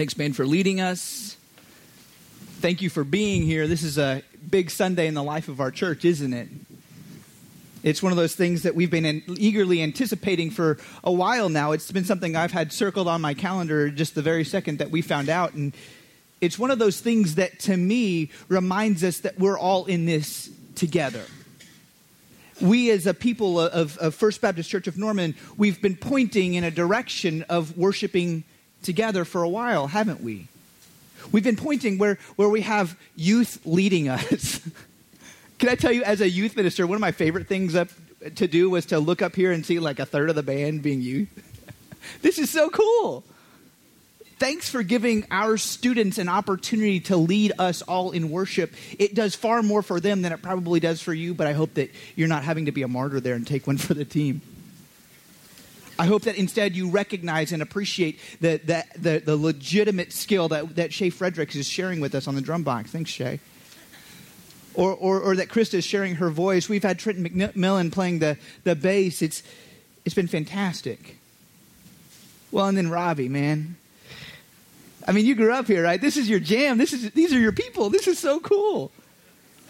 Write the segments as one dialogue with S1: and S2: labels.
S1: Thanks, man, for leading us. Thank you for being here. This is a big Sunday in the life of our church, isn't it? It's one of those things that we've been eagerly anticipating for a while now. It's been something I've had circled on my calendar just the very second that we found out. And it's one of those things that to me reminds us that we're all in this together. We, as a people of, of First Baptist Church of Norman, we've been pointing in a direction of worshiping together for a while, haven't we? We've been pointing where, where we have youth leading us. Can I tell you, as a youth minister, one of my favorite things up to do was to look up here and see like a third of the band being youth. this is so cool. Thanks for giving our students an opportunity to lead us all in worship. It does far more for them than it probably does for you, but I hope that you're not having to be a martyr there and take one for the team. I hope that instead you recognize and appreciate the, the, the, the legitimate skill that, that Shay Fredericks is sharing with us on the drum box. Thanks, Shay. Or, or, or that Krista is sharing her voice. We've had Trenton McMillan playing the, the bass. It's, it's been fantastic. Well, and then Robbie, man. I mean, you grew up here, right? This is your jam. This is, these are your people. This is so cool.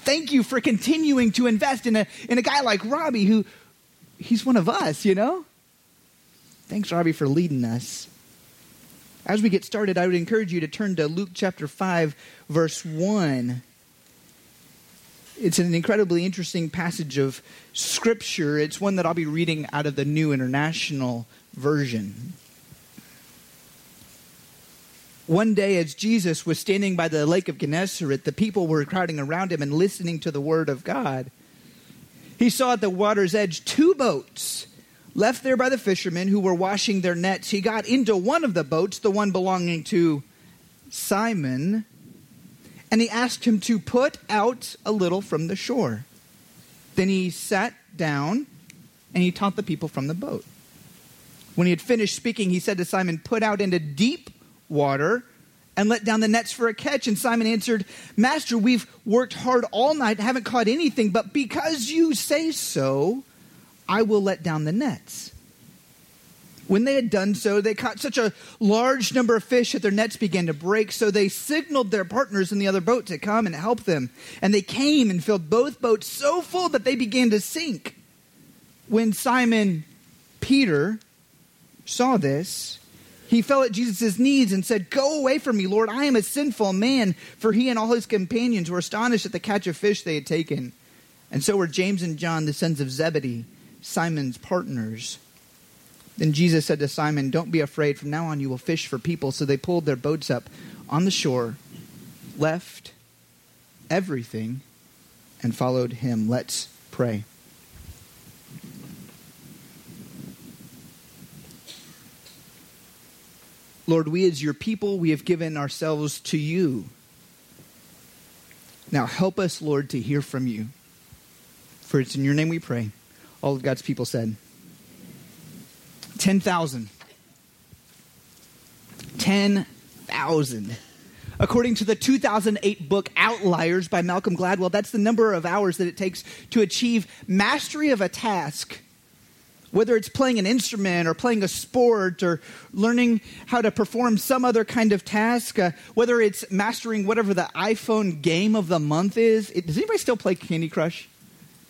S1: Thank you for continuing to invest in a, in a guy like Robbie who, he's one of us, you know? Thanks, Robbie, for leading us. As we get started, I would encourage you to turn to Luke chapter 5, verse 1. It's an incredibly interesting passage of Scripture. It's one that I'll be reading out of the New International Version. One day, as Jesus was standing by the lake of Gennesaret, the people were crowding around him and listening to the word of God. He saw at the water's edge two boats left there by the fishermen who were washing their nets, he got into one of the boats, the one belonging to Simon, and he asked him to put out a little from the shore. Then he sat down and he taught the people from the boat. When he had finished speaking, he said to Simon, Put out into deep water and let down the nets for a catch. And Simon answered, Master, we've worked hard all night, haven't caught anything, but because you say so, I will let down the nets. When they had done so, they caught such a large number of fish that their nets began to break. So they signaled their partners in the other boat to come and help them. And they came and filled both boats so full that they began to sink. When Simon Peter saw this, he fell at Jesus' knees and said, Go away from me, Lord. I am a sinful man. For he and all his companions were astonished at the catch of fish they had taken. And so were James and John, the sons of Zebedee Simon's partners. Then Jesus said to Simon, Don't be afraid. From now on, you will fish for people. So they pulled their boats up on the shore, left everything, and followed him. Let's pray. Lord, we as your people, we have given ourselves to you. Now help us, Lord, to hear from you. For it's in your name we pray. All of God's people said 10,000. 10,000. According to the 2008 book Outliers by Malcolm Gladwell, that's the number of hours that it takes to achieve mastery of a task. Whether it's playing an instrument or playing a sport or learning how to perform some other kind of task, uh, whether it's mastering whatever the iPhone game of the month is. It, does anybody still play Candy Crush?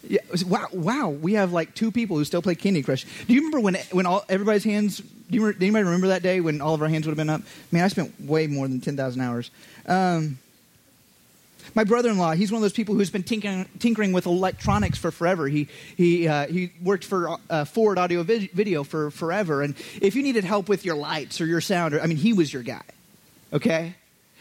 S1: Yeah, wow, wow. We have like two people who still play Candy Crush. Do you remember when when all everybody's hands? Do, you, anybody remember that day when all of our hands would have been up? Man, I spent way more than ten thousand hours. Um, my brother-in-law, he's one of those people who's been tinkering, tinkering with electronics for forever. He he uh, he worked for uh, Ford Audio Video for forever, and if you needed help with your lights or your sound, or, I mean, he was your guy. Okay,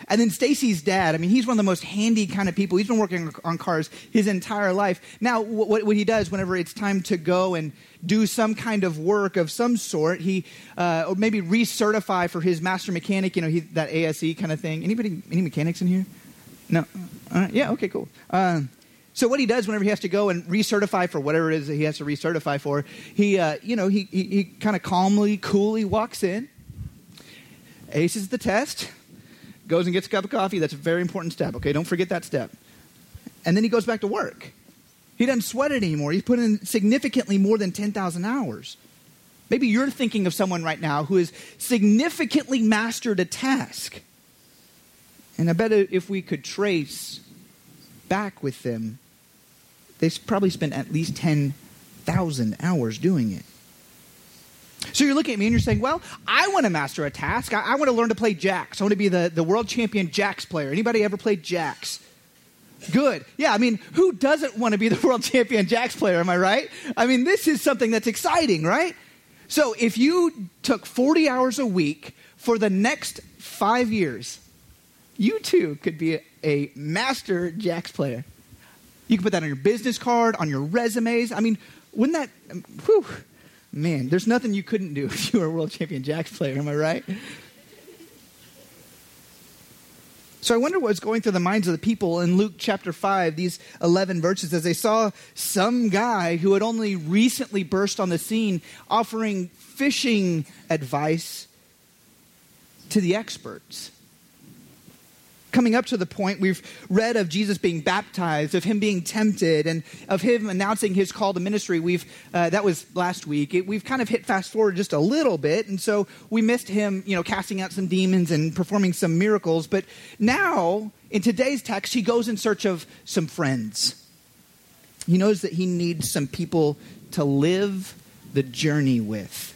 S1: and then Stacy's dad, I mean, he's one of the most handy kind of people. He's been working on cars his entire life. Now, what, what he does whenever it's time to go and do some kind of work of some sort, he uh, or maybe recertify for his master mechanic, you know, he, that ASE kind of thing. Anybody, any mechanics in here? No? Uh, yeah, okay, cool. Um, so what he does whenever he has to go and recertify for whatever it is that he has to recertify for, he, uh, you know, he, he, he kind of calmly, coolly walks in, aces the test, goes and gets a cup of coffee. That's a very important step, okay? Don't forget that step. And then he goes back to work. He doesn't sweat it anymore. He's put in significantly more than 10,000 hours. Maybe you're thinking of someone right now who has significantly mastered a task. And I bet if we could trace back with them, they probably spent at least 10,000 hours doing it. So you're looking at me and you're saying, well, I want to master a task. I, I want to learn to play jacks. I want to be the, the world champion jacks player. Anybody ever played jacks? Good. Yeah, I mean, who doesn't want to be the world champion jacks player? Am I right? I mean, this is something that's exciting, right? So if you took 40 hours a week for the next five years, you too could be a, a master jacks player. You can put that on your business card, on your resumes. I mean, wouldn't that, whew, man, there's nothing you couldn't do if you were a world champion jacks player, am I right? So I wonder what's going through the minds of the people in Luke chapter 5, these 11 verses, as they saw some guy who had only recently burst on the scene offering fishing advice to the experts coming up to the point we've read of Jesus being baptized, of him being tempted, and of him announcing his call to ministry. We've uh, that was last week. It, we've kind of hit fast forward just a little bit, and so we missed him, you know, casting out some demons and performing some miracles. But now, in today's text, he goes in search of some friends. He knows that he needs some people to live the journey with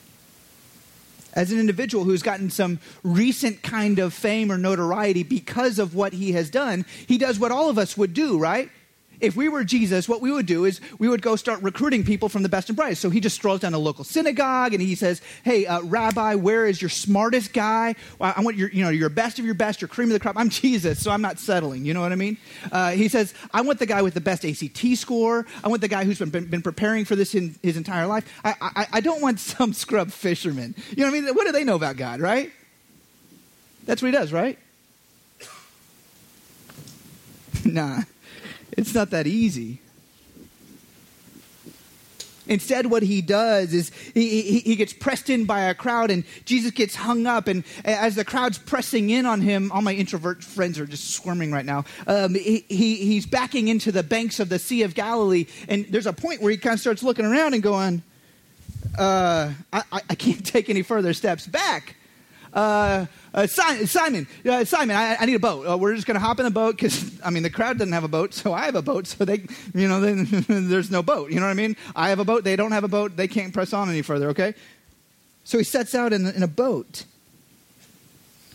S1: as an individual who's gotten some recent kind of fame or notoriety because of what he has done, he does what all of us would do, right? If we were Jesus, what we would do is we would go start recruiting people from the best and brightest. So he just strolls down a local synagogue and he says, "Hey, uh, Rabbi, where is your smartest guy? I want your, you know, your best of your best, your cream of the crop. I'm Jesus, so I'm not settling. You know what I mean?" Uh, he says, "I want the guy with the best ACT score. I want the guy who's been, been, been preparing for this in his entire life. I, I, I don't want some scrub fisherman. You know what I mean? What do they know about God, right? That's what he does, right?" nah. It's not that easy. Instead, what he does is he, he, he, gets pressed in by a crowd, and Jesus gets hung up. And as the crowd's pressing in on him, all my introvert friends are just squirming right now. Um, he, he, he's backing into the banks of the Sea of Galilee, and there's a point where he kind of starts looking around and going, uh, I, I can't take any further steps back. Uh, uh, Simon, Simon, uh, Simon I, I, need a boat. Uh, we're just going to hop in the boat because, I mean, the crowd doesn't have a boat, so I have a boat. So they, you know, they, there's no boat. You know what I mean? I have a boat. They don't have a boat. They can't press on any further, okay? So he sets out in, in a boat.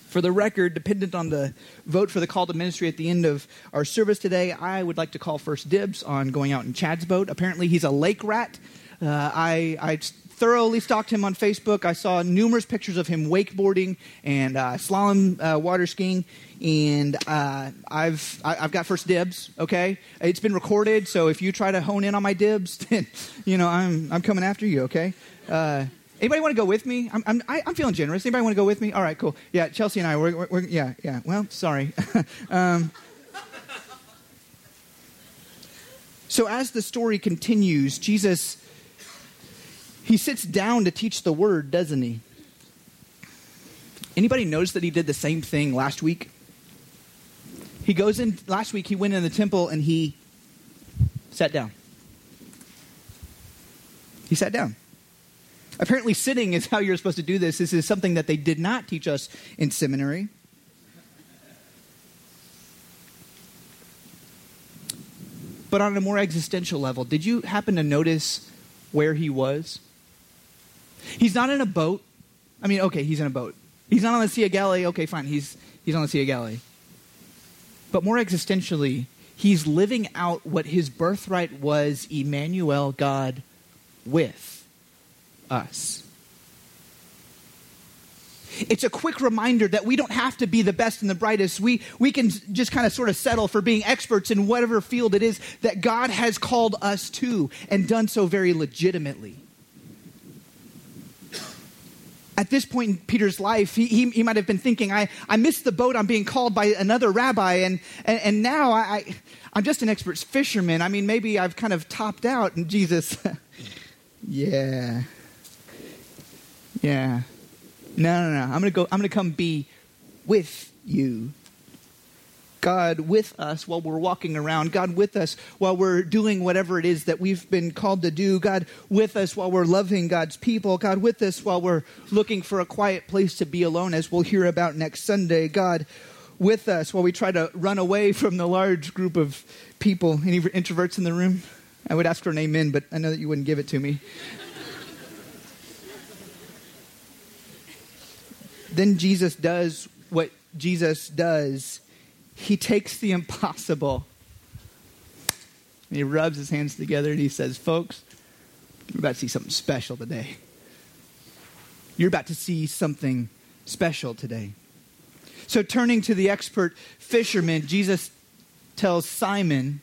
S1: For the record, dependent on the vote for the call to ministry at the end of our service today, I would like to call first dibs on going out in Chad's boat. Apparently, he's a lake rat. Uh, I, I thoroughly stalked him on Facebook. I saw numerous pictures of him wakeboarding and uh, slalom uh, water skiing, and uh, I've I, have got first dibs. Okay, it's been recorded, so if you try to hone in on my dibs, then you know I'm I'm coming after you. Okay. Uh, anybody want to go with me? I'm, I'm, I, am feeling generous. Anybody want to go with me? All right, cool. Yeah, Chelsea and I, we're, we're, we're yeah, yeah. Well, sorry. um, so as the story continues, Jesus he sits down to teach the word, doesn't he? Anybody notice that he did the same thing last week? He goes in, last week he went in the temple and he sat down. He sat down. Apparently, sitting is how you're supposed to do this. This is something that they did not teach us in seminary. But on a more existential level, did you happen to notice where he was? He's not in a boat. I mean, okay, he's in a boat. He's not on the Sea of Galilee. Okay, fine. He's, he's on the Sea of Galilee. But more existentially, he's living out what his birthright was Emmanuel, God with us. It's a quick reminder that we don't have to be the best and the brightest. We, we can just kind of sort of settle for being experts in whatever field it is that God has called us to and done so very legitimately at this point in Peter's life, he, he, he, might have been thinking, I, I missed the boat. I'm being called by another rabbi, and, and, and now I, I, I'm just an expert fisherman. I mean, maybe I've kind of topped out. And Jesus, yeah. Yeah. No, no, no. I'm going to go, I'm going to come be with you. God with us while we're walking around, God with us while we're doing whatever it is that we've been called to do, God with us while we're loving God's people, God with us while we're looking for a quiet place to be alone, as we'll hear about next Sunday, God with us while we try to run away from the large group of people. Any introverts in the room? I would ask for an amen, but I know that you wouldn't give it to me. then Jesus does what Jesus does. He takes the impossible. And he rubs his hands together and he says, Folks, you're about to see something special today. You're about to see something special today. So, turning to the expert fisherman, Jesus tells Simon,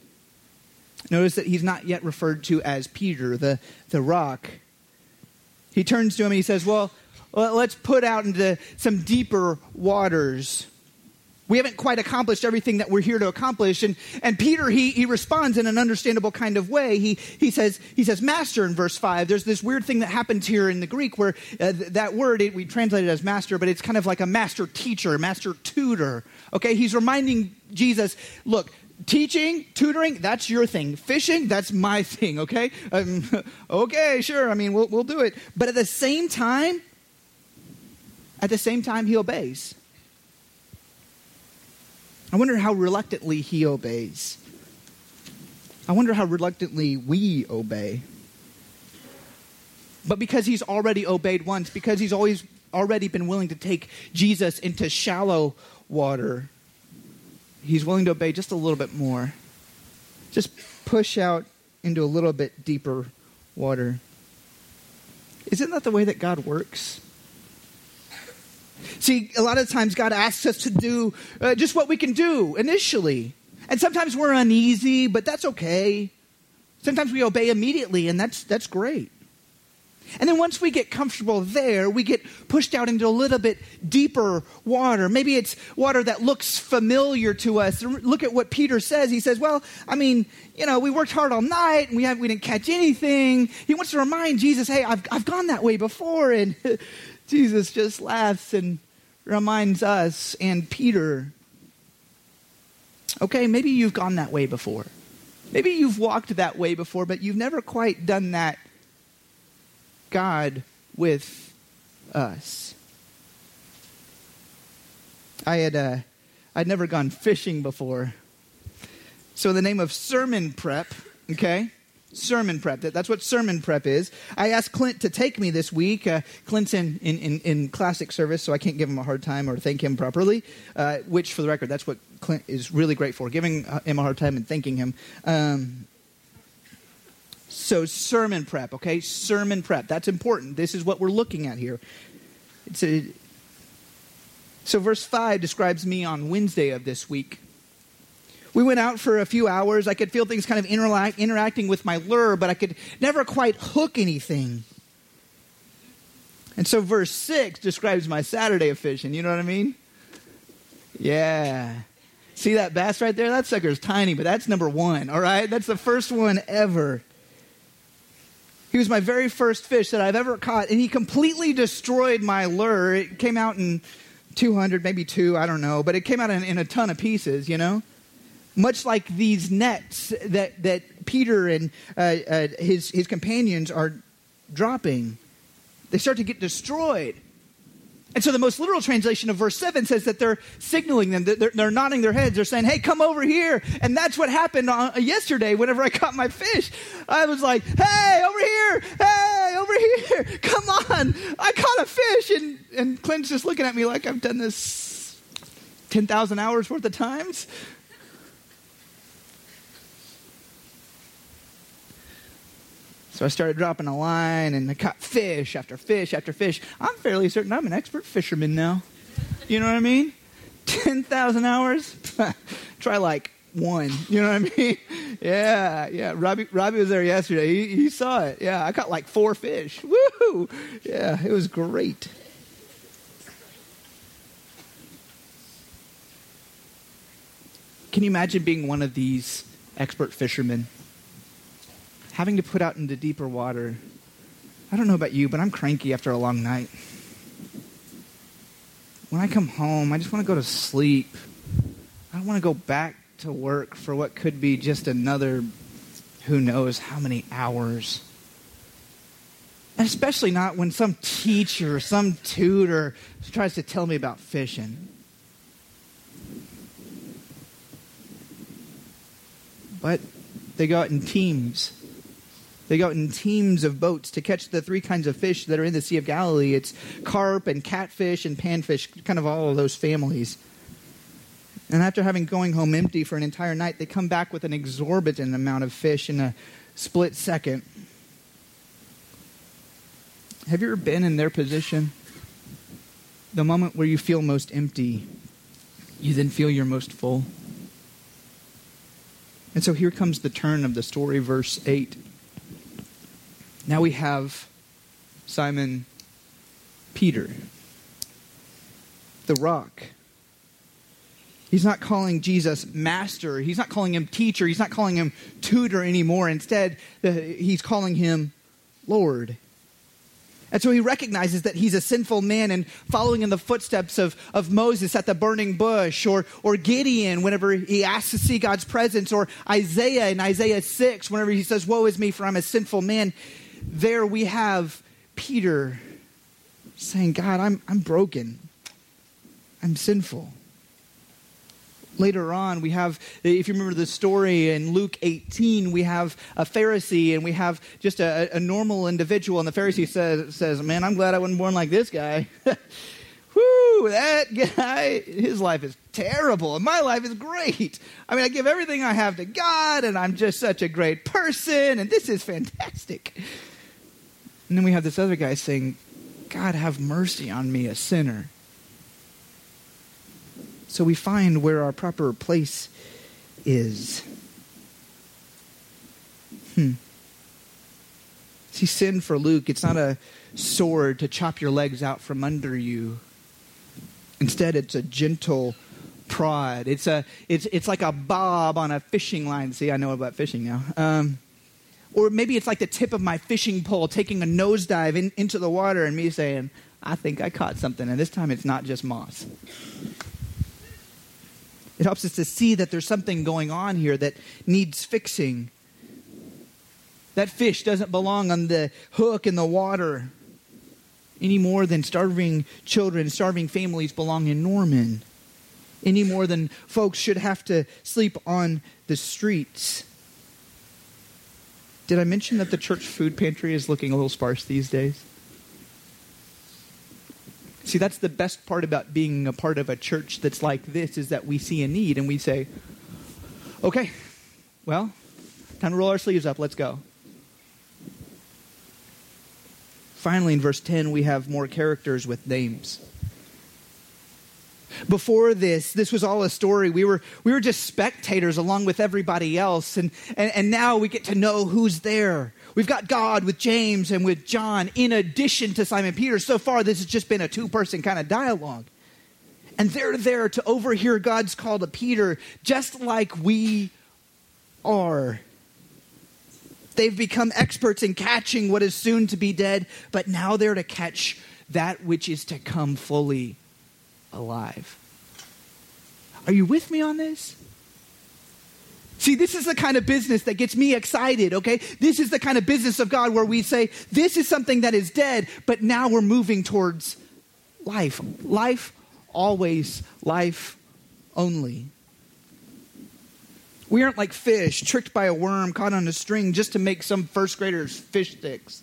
S1: notice that he's not yet referred to as Peter, the, the rock. He turns to him and he says, Well, let's put out into some deeper waters. We haven't quite accomplished everything that we're here to accomplish. And, and Peter, he, he responds in an understandable kind of way. He, he, says, he says, Master in verse 5. There's this weird thing that happens here in the Greek where uh, th- that word, it, we translate it as master, but it's kind of like a master teacher, master tutor. Okay, he's reminding Jesus, look, teaching, tutoring, that's your thing. Fishing, that's my thing, okay? Um, okay, sure, I mean, we'll, we'll do it. But at the same time, at the same time, he obeys. I wonder how reluctantly he obeys. I wonder how reluctantly we obey. But because he's already obeyed once, because he's always already been willing to take Jesus into shallow water, he's willing to obey just a little bit more. Just push out into a little bit deeper water. Isn't that the way that God works? See, a lot of times God asks us to do uh, just what we can do initially. And sometimes we're uneasy, but that's okay. Sometimes we obey immediately, and that's, that's great. And then once we get comfortable there, we get pushed out into a little bit deeper water. Maybe it's water that looks familiar to us. Look at what Peter says. He says, Well, I mean, you know, we worked hard all night and we, have, we didn't catch anything. He wants to remind Jesus, Hey, I've, I've gone that way before. And Jesus just laughs and reminds us and Peter okay, maybe you've gone that way before. Maybe you've walked that way before, but you've never quite done that, God, with us. I had uh, I'd never gone fishing before. So in the name of sermon prep, okay, sermon prep. That's what sermon prep is. I asked Clint to take me this week. Uh, Clint's in, in, in, in, classic service, so I can't give him a hard time or thank him properly, uh, which, for the record, that's what Clint is really great for, giving uh, him a hard time and thanking him. Um, so, sermon prep, okay? Sermon prep. That's important. This is what we're looking at here. It's a, so, verse 5 describes me on Wednesday of this week. We went out for a few hours. I could feel things kind of interact, interacting with my lure, but I could never quite hook anything. And so verse 6 describes my Saturday of fishing. You know what I mean? Yeah. See that bass right there? That sucker's tiny, but that's number one, all right? That's the first one ever. He was my very first fish that I've ever caught, and he completely destroyed my lure. It came out in 200, maybe two, I don't know, but it came out in, in a ton of pieces, you know? Much like these nets that, that Peter and uh, uh, his, his companions are dropping. They start to get destroyed. And so the most literal translation of verse 7 says that they're signaling them, they're, they're nodding their heads, they're saying, hey, come over here. And that's what happened on, uh, yesterday whenever I caught my fish. I was like, hey, over here, hey, over here, come on. I caught a fish. And, and Clint's just looking at me like I've done this 10,000 hours worth of times. So I started dropping a line and I caught fish after fish after fish. I'm fairly certain I'm an expert fisherman now. You know what I mean? 10,000 hours? Try like one. You know what I mean? Yeah, yeah. Robbie, Robbie was there yesterday. He, he saw it. Yeah, I caught like four fish. Woo! Yeah, it was great. Can you imagine being one of these expert fishermen? having to put out into deeper water. I don't know about you, but I'm cranky after a long night. When I come home, I just want to go to sleep. I don't want to go back to work for what could be just another who knows how many hours. And especially not when some teacher or some tutor tries to tell me about fishing. But they go out in teams. They go out in teams of boats to catch the three kinds of fish that are in the Sea of Galilee. It's carp and catfish and panfish, kind of all of those families. And after having going home empty for an entire night, they come back with an exorbitant amount of fish in a split second. Have you ever been in their position? The moment where you feel most empty, you then feel you're most full. And so here comes the turn of the story, verse 8. Now we have Simon Peter, the rock. He's not calling Jesus master. He's not calling him teacher. He's not calling him tutor anymore. Instead, he's calling him Lord. And so he recognizes that he's a sinful man and following in the footsteps of, of Moses at the burning bush, or, or Gideon whenever he asks to see God's presence, or Isaiah in Isaiah 6 whenever he says, Woe is me, for I'm a sinful man. There we have Peter saying, God, I'm, I'm broken. I'm sinful later on, we have, if you remember the story in Luke 18, we have a Pharisee and we have just a, a normal individual. And the Pharisee says, says, Man, I'm glad I wasn't born like this guy. Whoo, that guy, his life is terrible, and my life is great. I mean, I give everything I have to God, and I'm just such a great person, and this is fantastic. And then we have this other guy saying, God, have mercy on me, a sinner. So we find where our proper place is. Hmm. See, sin for Luke, it's not a sword to chop your legs out from under you. Instead, it's a gentle prod. It's, a, it's, it's like a bob on a fishing line. See, I know about fishing now. Um, or maybe it's like the tip of my fishing pole taking a nosedive in, into the water and me saying, I think I caught something. And this time it's not just moss. It helps us to see that there's something going on here that needs fixing. That fish doesn't belong on the hook in the water any more than starving children, starving families belong in Norman. Any more than folks should have to sleep on the streets. Did I mention that the church food pantry is looking a little sparse these days? See, that's the best part about being a part of a church that's like this is that we see a need and we say, okay, well, time to roll our sleeves up. Let's go. Finally, in verse 10, we have more characters with names. Before this, this was all a story. We were, we were just spectators along with everybody else. And, and, and now we get to know who's there. We've got God with James and with John in addition to Simon Peter. So far, this has just been a two person kind of dialogue. And they're there to overhear God's call to Peter, just like we are. They've become experts in catching what is soon to be dead, but now they're to catch that which is to come fully alive. Are you with me on this? See, this is the kind of business that gets me excited, okay? This is the kind of business of God where we say, this is something that is dead, but now we're moving towards life. Life, always, life only. We aren't like fish tricked by a worm caught on a string just to make some first graders fish sticks.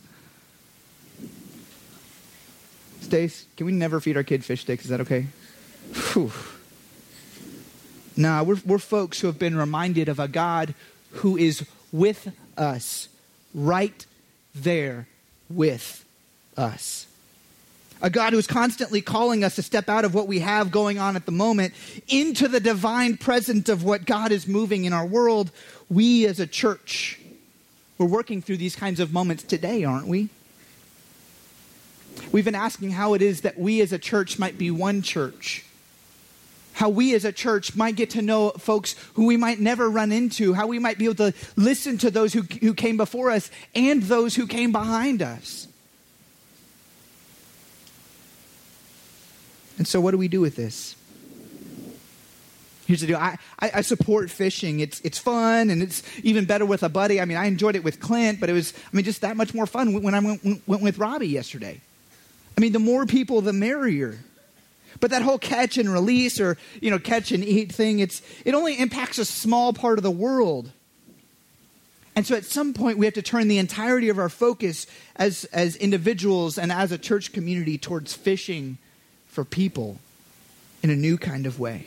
S1: Stace, can we never feed our kid fish sticks? Is that okay? Whew. No, we're, we're folks who have been reminded of a God who is with us, right there with us. A God who is constantly calling us to step out of what we have going on at the moment into the divine presence of what God is moving in our world. We as a church, we're working through these kinds of moments today, aren't we? We've been asking how it is that we as a church might be one church how we as a church might get to know folks who we might never run into, how we might be able to listen to those who, who came before us and those who came behind us. And so, what do we do with this? Here's the deal. I, I, I, support fishing. It's, it's fun and it's even better with a buddy. I mean, I enjoyed it with Clint, but it was, I mean, just that much more fun when I went, went with Robbie yesterday. I mean, the more people, the merrier. But that whole catch and release or, you know, catch and eat thing, it's, it only impacts a small part of the world. And so at some point, we have to turn the entirety of our focus as, as individuals and as a church community towards fishing for people in a new kind of way.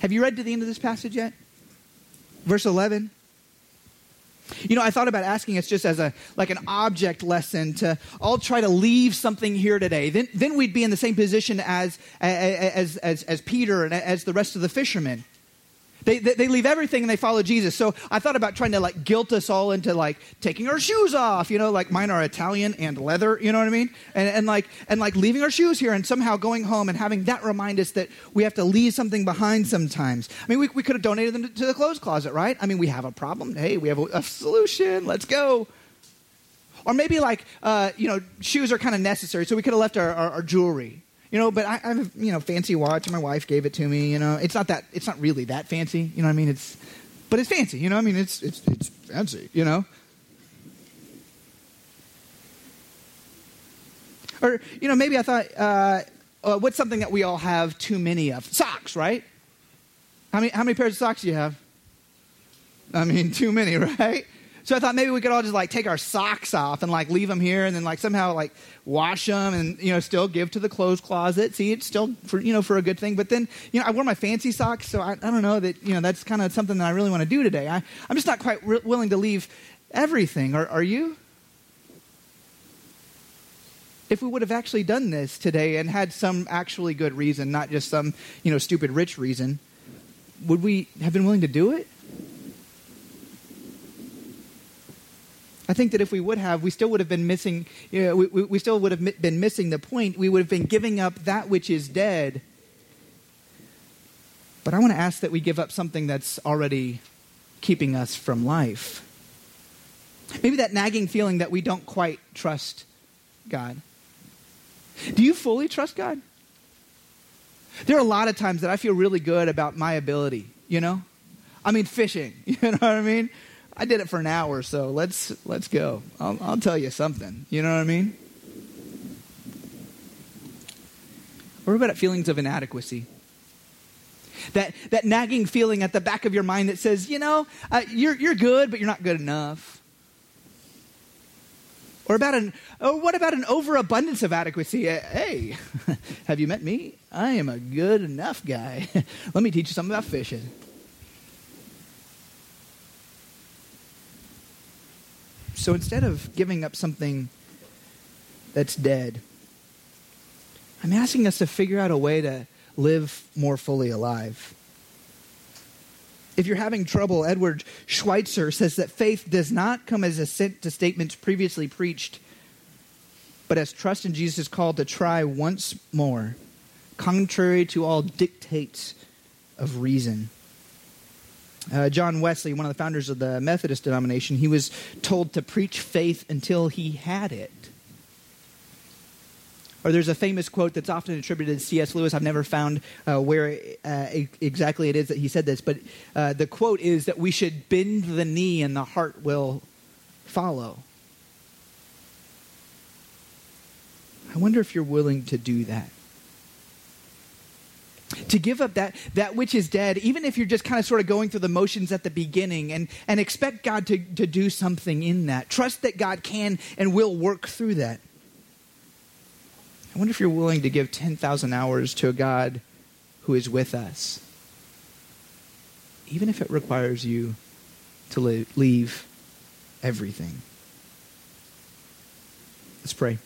S1: Have you read to the end of this passage yet? Verse 11. You know, I thought about asking us just as a like an object lesson to all try to leave something here today. Then, then we'd be in the same position as, as, as, as Peter and as the rest of the fishermen. They, they, they, leave everything and they follow Jesus. So I thought about trying to like guilt us all into like taking our shoes off, you know, like mine are Italian and leather, you know what I mean? And, and like, and like leaving our shoes here and somehow going home and having that remind us that we have to leave something behind sometimes. I mean, we, we could have donated them to, to the clothes closet, right? I mean, we have a problem. Hey, we have a, a solution. Let's go. Or maybe like, uh, you know, shoes are kind of necessary. So we could have left our, our, our jewelry you know, but I, I have a you know fancy watch. and My wife gave it to me. You know, it's not that it's not really that fancy. You know what I mean? It's but it's fancy. You know, I mean it's it's it's fancy. You know. Or you know, maybe I thought, uh, uh, what's something that we all have too many of? Socks, right? How many how many pairs of socks do you have? I mean, too many, right? So I thought maybe we could all just like take our socks off and like leave them here and then like somehow like wash them and you know still give to the clothes closet. See, it's still for you know for a good thing. But then you know I wore my fancy socks, so I, I don't know that you know that's kind of something that I really want to do today. I, I'm just not quite re- willing to leave everything. Are, are you? If we would have actually done this today and had some actually good reason, not just some you know stupid rich reason, would we have been willing to do it? I think that if we would have, we still would have been missing, you know, we, we still would have been missing the point. We would have been giving up that which is dead. But I want to ask that we give up something that's already keeping us from life. Maybe that nagging feeling that we don't quite trust God. Do you fully trust God? There are a lot of times that I feel really good about my ability, you know? I mean, fishing, you know what I mean? I did it for an hour, so let's let's go. I'll, I'll tell you something. You know what I mean? What about feelings of inadequacy? That, that nagging feeling at the back of your mind that says, you know, uh, you're, you're good, but you're not good enough. Or about an, or what about an overabundance of adequacy? Uh, hey, have you met me? I am a good enough guy. Let me teach you something about fishing. So instead of giving up something that's dead, I'm asking us to figure out a way to live more fully alive. If you're having trouble, Edward Schweizer says that faith does not come as assent to statements previously preached, but as trust in Jesus' call to try once more, contrary to all dictates of reason. Uh, John Wesley, one of the founders of the Methodist denomination, he was told to preach faith until he had it. Or there's a famous quote that's often attributed to C.S. Lewis. I've never found uh, where uh, exactly it is that he said this, but uh, the quote is that we should bend the knee and the heart will follow. I wonder if you're willing to do that to give up that, that which is dead, even if you're just kind of sort of going through the motions at the beginning, and, and expect God to, to do something in that. Trust that God can and will work through that. I wonder if you're willing to give 10,000 hours to a God who is with us, even if it requires you to leave everything. Let's pray.